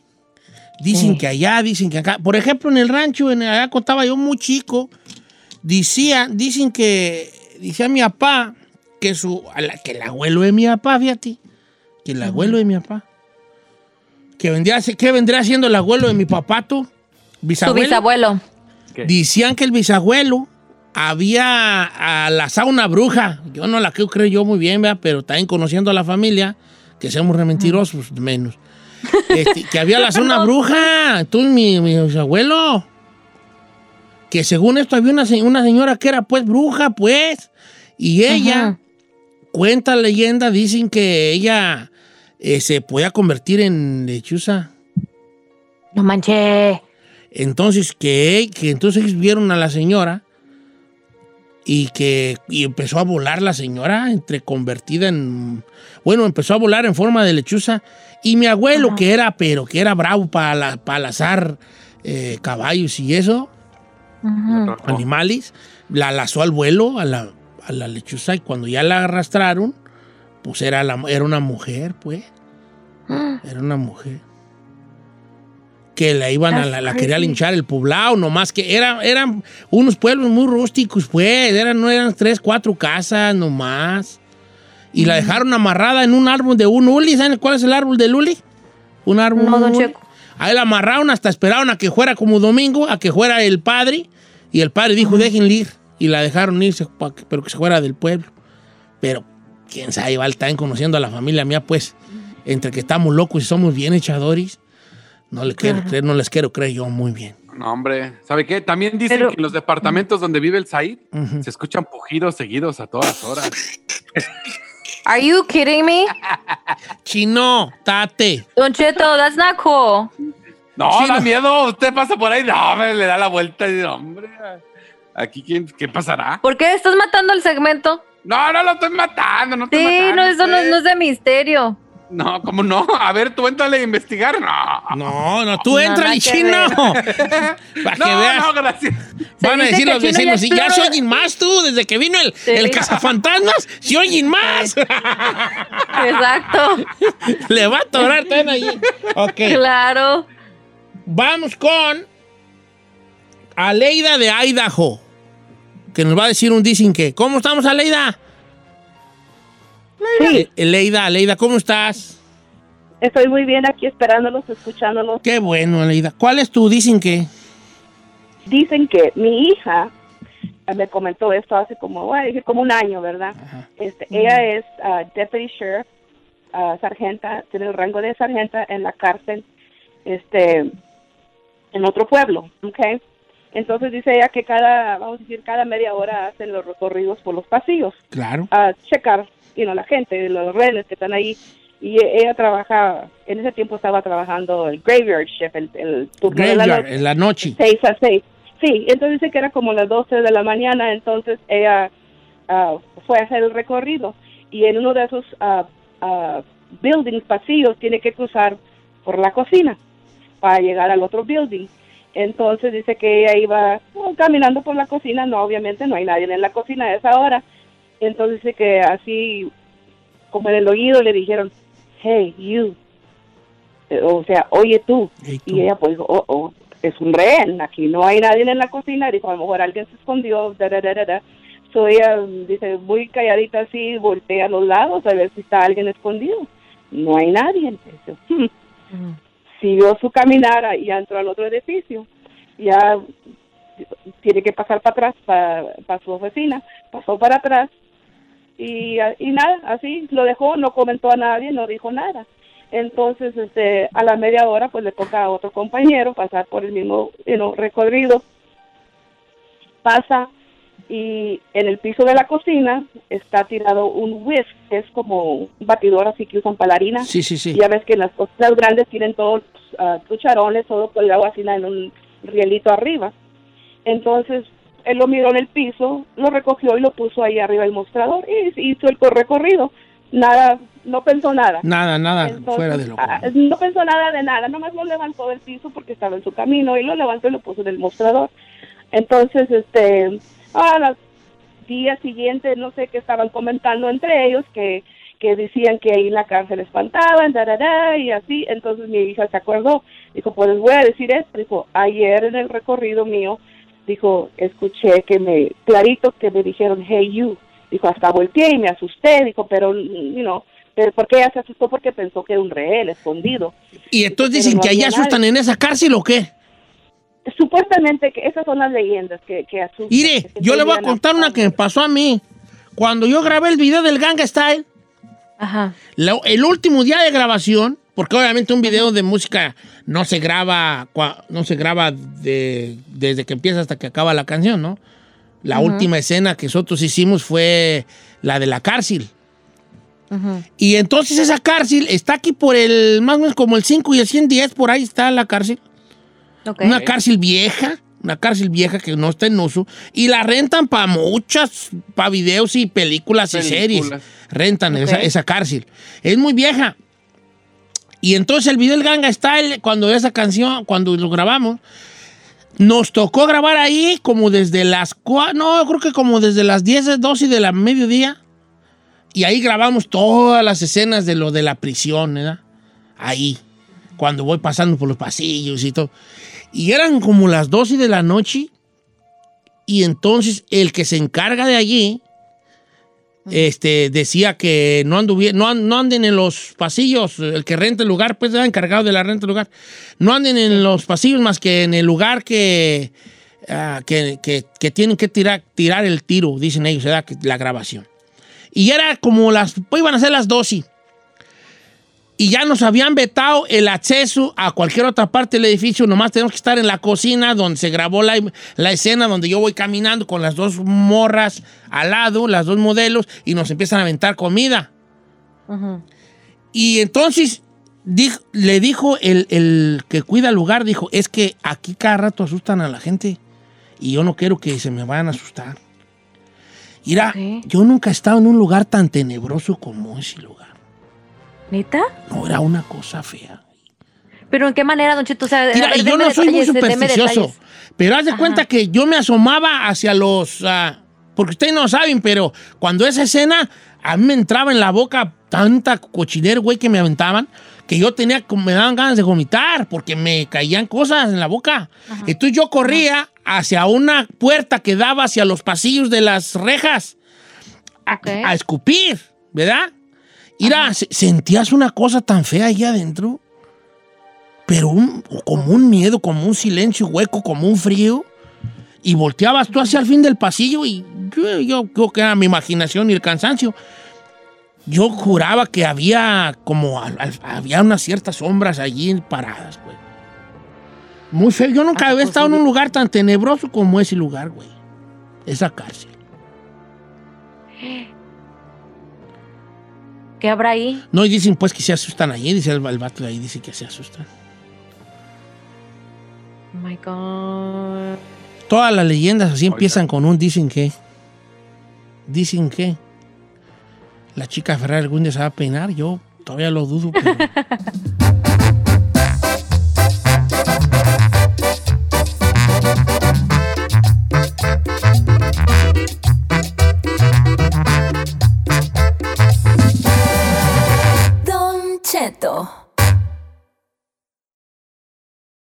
B: Dicen que allá, dicen que acá. Por ejemplo, en el rancho, en allá contaba yo muy chico, decía, dicen que, decía mi papá, que, su, a la- que el abuelo de mi papá, fíjate, que el abuelo de mi papá, que vendría, ¿qué vendría siendo el abuelo de mi papá, tú?
D: Tu
B: ¿Bisabuelo?
D: bisabuelo.
B: Decían que el bisabuelo había alazado una bruja. Yo no la creo, creo yo muy bien, ¿verdad? pero también conociendo a la familia, que seamos re mentirosos, menos. Este, que había alazado una bruja. Tú, mi, mi bisabuelo. Que según esto había una, una señora que era pues bruja, pues. Y ella,
D: Ajá.
B: cuenta la leyenda, dicen que ella eh, se podía convertir en lechuza.
D: No manches.
B: Entonces, que, que entonces vieron a la señora y que y empezó a volar la señora, entre convertida en. Bueno, empezó a volar en forma de lechuza. Y mi abuelo, que era, pero que era bravo para, la, para lazar eh, caballos y eso, animales, la lazó al vuelo, a la, a la lechuza, y cuando ya la arrastraron, pues era, la, era una mujer, pues. Era una mujer. Que la iban a la, la quería linchar el poblado, nomás que era, eran unos pueblos muy rústicos, pues. Eran, no eran tres, cuatro casas nomás. Y la dejaron amarrada en un árbol de un uli. ¿Saben cuál es el árbol del uli? Un árbol.
D: No, don. Checo.
B: Ahí la amarraron hasta esperaron a que fuera como domingo, a que fuera el padre. Y el padre dijo, déjenle ir. Y la dejaron irse, pero que se fuera del pueblo. Pero, quién sabe, va están conociendo a la familia mía, pues, entre que estamos locos y somos bien echadores. No, le quiero creer, no les quiero creer yo muy bien.
E: No, hombre. ¿Sabe qué? También dicen
D: Pero-
E: que en los departamentos donde vive el Said se escuchan pujidos seguidos a todas horas.
D: Are you kidding me?
B: Chino, tate.
D: Don Cheto, that's not cool.
E: No, da miedo. Usted pasa por ahí, no, hombre, le da la vuelta y dice, hombre, aquí quién, ¿qué pasará?
D: ¿Por qué estás matando el segmento?
E: No, no lo estoy matando, no estoy
D: Sí,
E: matando,
D: no, eso no,
E: pues.
D: no es de misterio.
E: No, ¿cómo no? A ver, tú entrale a investigar. No.
B: No, no, tú
D: No,
B: entra,
D: que
B: chino. Para que
E: No,
B: veas.
E: no, gracias.
B: Van a decir los vecinos, y ya se oyen más tú, desde que vino el,
D: Sí.
B: el cazafantasmas, se oyen más.
D: Exacto.
B: Le va a atorar también ahí. Ok,
D: Claro.
B: vamos con Aleida de Idaho, que nos va a decir un dicen que. ¿Cómo estamos, Aleida?
L: Sí,
B: Eh, Aleida, Aleida, ¿cómo estás?
L: estoy muy bien aquí esperándolos, escuchándolos.
B: Qué bueno, Aleida. ¿Cuál es tu dicen que?
L: Dicen que mi hija me comentó esto hace como, decir, como un año, ¿verdad? Este, Ella es ah, deputy sheriff, ah, sargenta, tiene el rango de sargenta en la cárcel, este, en otro pueblo, ¿ok? Entonces dice ella que cada, vamos a decir, cada media hora hacen los recorridos por los pasillos.
B: Claro.
L: a checar you know, la gente, los redes que están ahí. Y e- ella trabaja, en ese tiempo estaba trabajando el graveyard shift, el, el turno de la noche,
B: en la noche.
L: 6 a 6. Sí, entonces dice que era como las 12 de la mañana, entonces ella ah, fue a hacer el recorrido. Y en uno de esos ah, ah, buildings, pasillos, tiene que cruzar por la cocina para llegar al otro building. Entonces dice que ella iba oh, caminando por la cocina, no, obviamente no hay nadie en la cocina a esa hora. Entonces dice que así, como en el oído, le dijeron, hey, you. Eh, O sea, oye tú.
B: Hey, tú.
L: Y ella pues dijo, oh, oh, es un rehén, aquí no hay nadie en la cocina. Dijo, a lo mejor alguien se escondió, da, da, da, da, da. So ella mm, dice, muy calladita así, voltea a los lados a ver si está alguien escondido. No hay nadie. "Hmm". Siguió su caminar y ya entró al otro edificio. Ya tiene que pasar para atrás, para, su oficina. Pasó para atrás y, y nada, así lo dejó, no comentó a nadie, no dijo nada. Entonces, este, a la media hora, pues le toca a otro compañero pasar por el mismo you know, recorrido. Pasa y en el piso de la cocina está tirado un whisk, que es como un batidor así que usan para la harina.
B: Sí, sí, sí.
L: Ya ves que las cocinas grandes tienen todos los cucharones, todo colgado así en un rielito arriba. Entonces, él lo miró en el piso, lo recogió y lo puso ahí arriba del mostrador y hizo el recorrido. Nada, no pensó nada.
B: Nada, nada
L: Entonces,
B: fuera de lo
L: ah, no pensó nada de nada, nomás lo levantó del piso porque estaba en su camino y lo levantó y lo puso en el mostrador. Entonces, este, al día siguiente, no sé qué estaban comentando entre ellos, que, que decían que ahí en la cárcel espantaban, da, da, da, y así. Entonces mi hija se acordó, dijo, pues les voy a decir esto. Dijo, ayer en el recorrido mío, dijo, escuché que me, clarito que me dijeron, hey you. Dijo, hasta volteé y me asusté, dijo, pero, you know, pero ¿por qué ella se asustó? Porque pensó que era un rehén escondido.
B: Y entonces dicen
L: no
B: que allá asustan en esa cárcel o qué?
L: Supuestamente que esas son las leyendas que, que asustan.
B: Mire,
L: que
B: yo le voy a contar una que me pasó a mí. Cuando yo grabé el video del Ganga Style,
D: Ajá.
B: la- el último día de grabación, porque obviamente un video de música no se graba, no se graba de- desde que empieza hasta que acaba la canción, ¿no? La última escena que nosotros hicimos fue la de la cárcel. Y entonces esa cárcel está aquí por el, más o menos como el 5 y el 110, por ahí está la cárcel. Una cárcel vieja, una cárcel vieja que no está en uso. Y la rentan para muchas, para videos y películas, y series. Rentan esa, esa cárcel. Es muy vieja. Y entonces el video del Ganga Style, cuando esa canción, cuando lo grabamos, Nos tocó grabar ahí como desde las no, creo que como desde las 10, 12 de la mediodía. Y ahí grabamos todas las escenas de lo de la prisión, ¿verdad? Ahí, cuando voy pasando por los pasillos y todo. Y eran como las 12 de la noche. Y entonces el que se encarga de allí este, decía que no, no, no anden en los pasillos, el que renta el lugar, pues era encargado de la renta del lugar, no anden en los pasillos más que en el lugar que, ah, que, que- que tienen que tirar, tirar el tiro, dicen ellos, ¿verdad? La grabación. Y era como las, pues iban a ser las 12. Y ya nos habían vetado el acceso a cualquier otra parte del edificio. Nomás tenemos que estar en la cocina donde se grabó la, la escena, donde yo voy caminando con las dos morras al lado, las dos modelos, y nos empiezan a aventar comida. Y entonces dijo- le dijo el, el que cuida el lugar, dijo, es que aquí cada rato asustan a la gente y yo no quiero que se me vayan a asustar. Mira, yo nunca he estado en un lugar tan tenebroso como ese lugar.
D: ¿Neta?
B: No, era una cosa fea.
D: ¿Pero en qué manera, Don Cheto? O sea,
B: Mira,
D: ver,
B: yo no soy muy
D: deme
B: supersticioso, pero haz de cuenta que yo me asomaba hacia los... ah, porque ustedes no saben, pero cuando esa escena, a mí me entraba en la boca tanta cochinero, güey, que me aventaban, que yo tenía, me daban ganas de vomitar, porque me caían cosas en la boca. Entonces yo corría hacia una puerta que daba hacia los pasillos de las rejas a, a escupir, ¿verdad? Mira, se- sentías una cosa tan fea ahí adentro, pero un- como un miedo, como un silencio hueco, como un frío, y volteabas tú hacia el fin del pasillo y yo, yo creo que era mi imaginación y el cansancio. Yo juraba que había como al- al- había unas ciertas sombras allí paradas, güey. Muy feo. Yo nunca había estado en un lugar tan tenebroso como ese lugar, güey. Esa cárcel.
D: ¿Qué habrá ahí?
B: No, y dicen pues que se asustan allí, dice el, el vato de ahí, dice que se asustan.
D: Oh my God.
B: Todas las leyendas así empiezan con un dicen que. Dicen que. La chica Ferrari algún día se va a peinar, yo todavía lo dudo, pero. Cristo.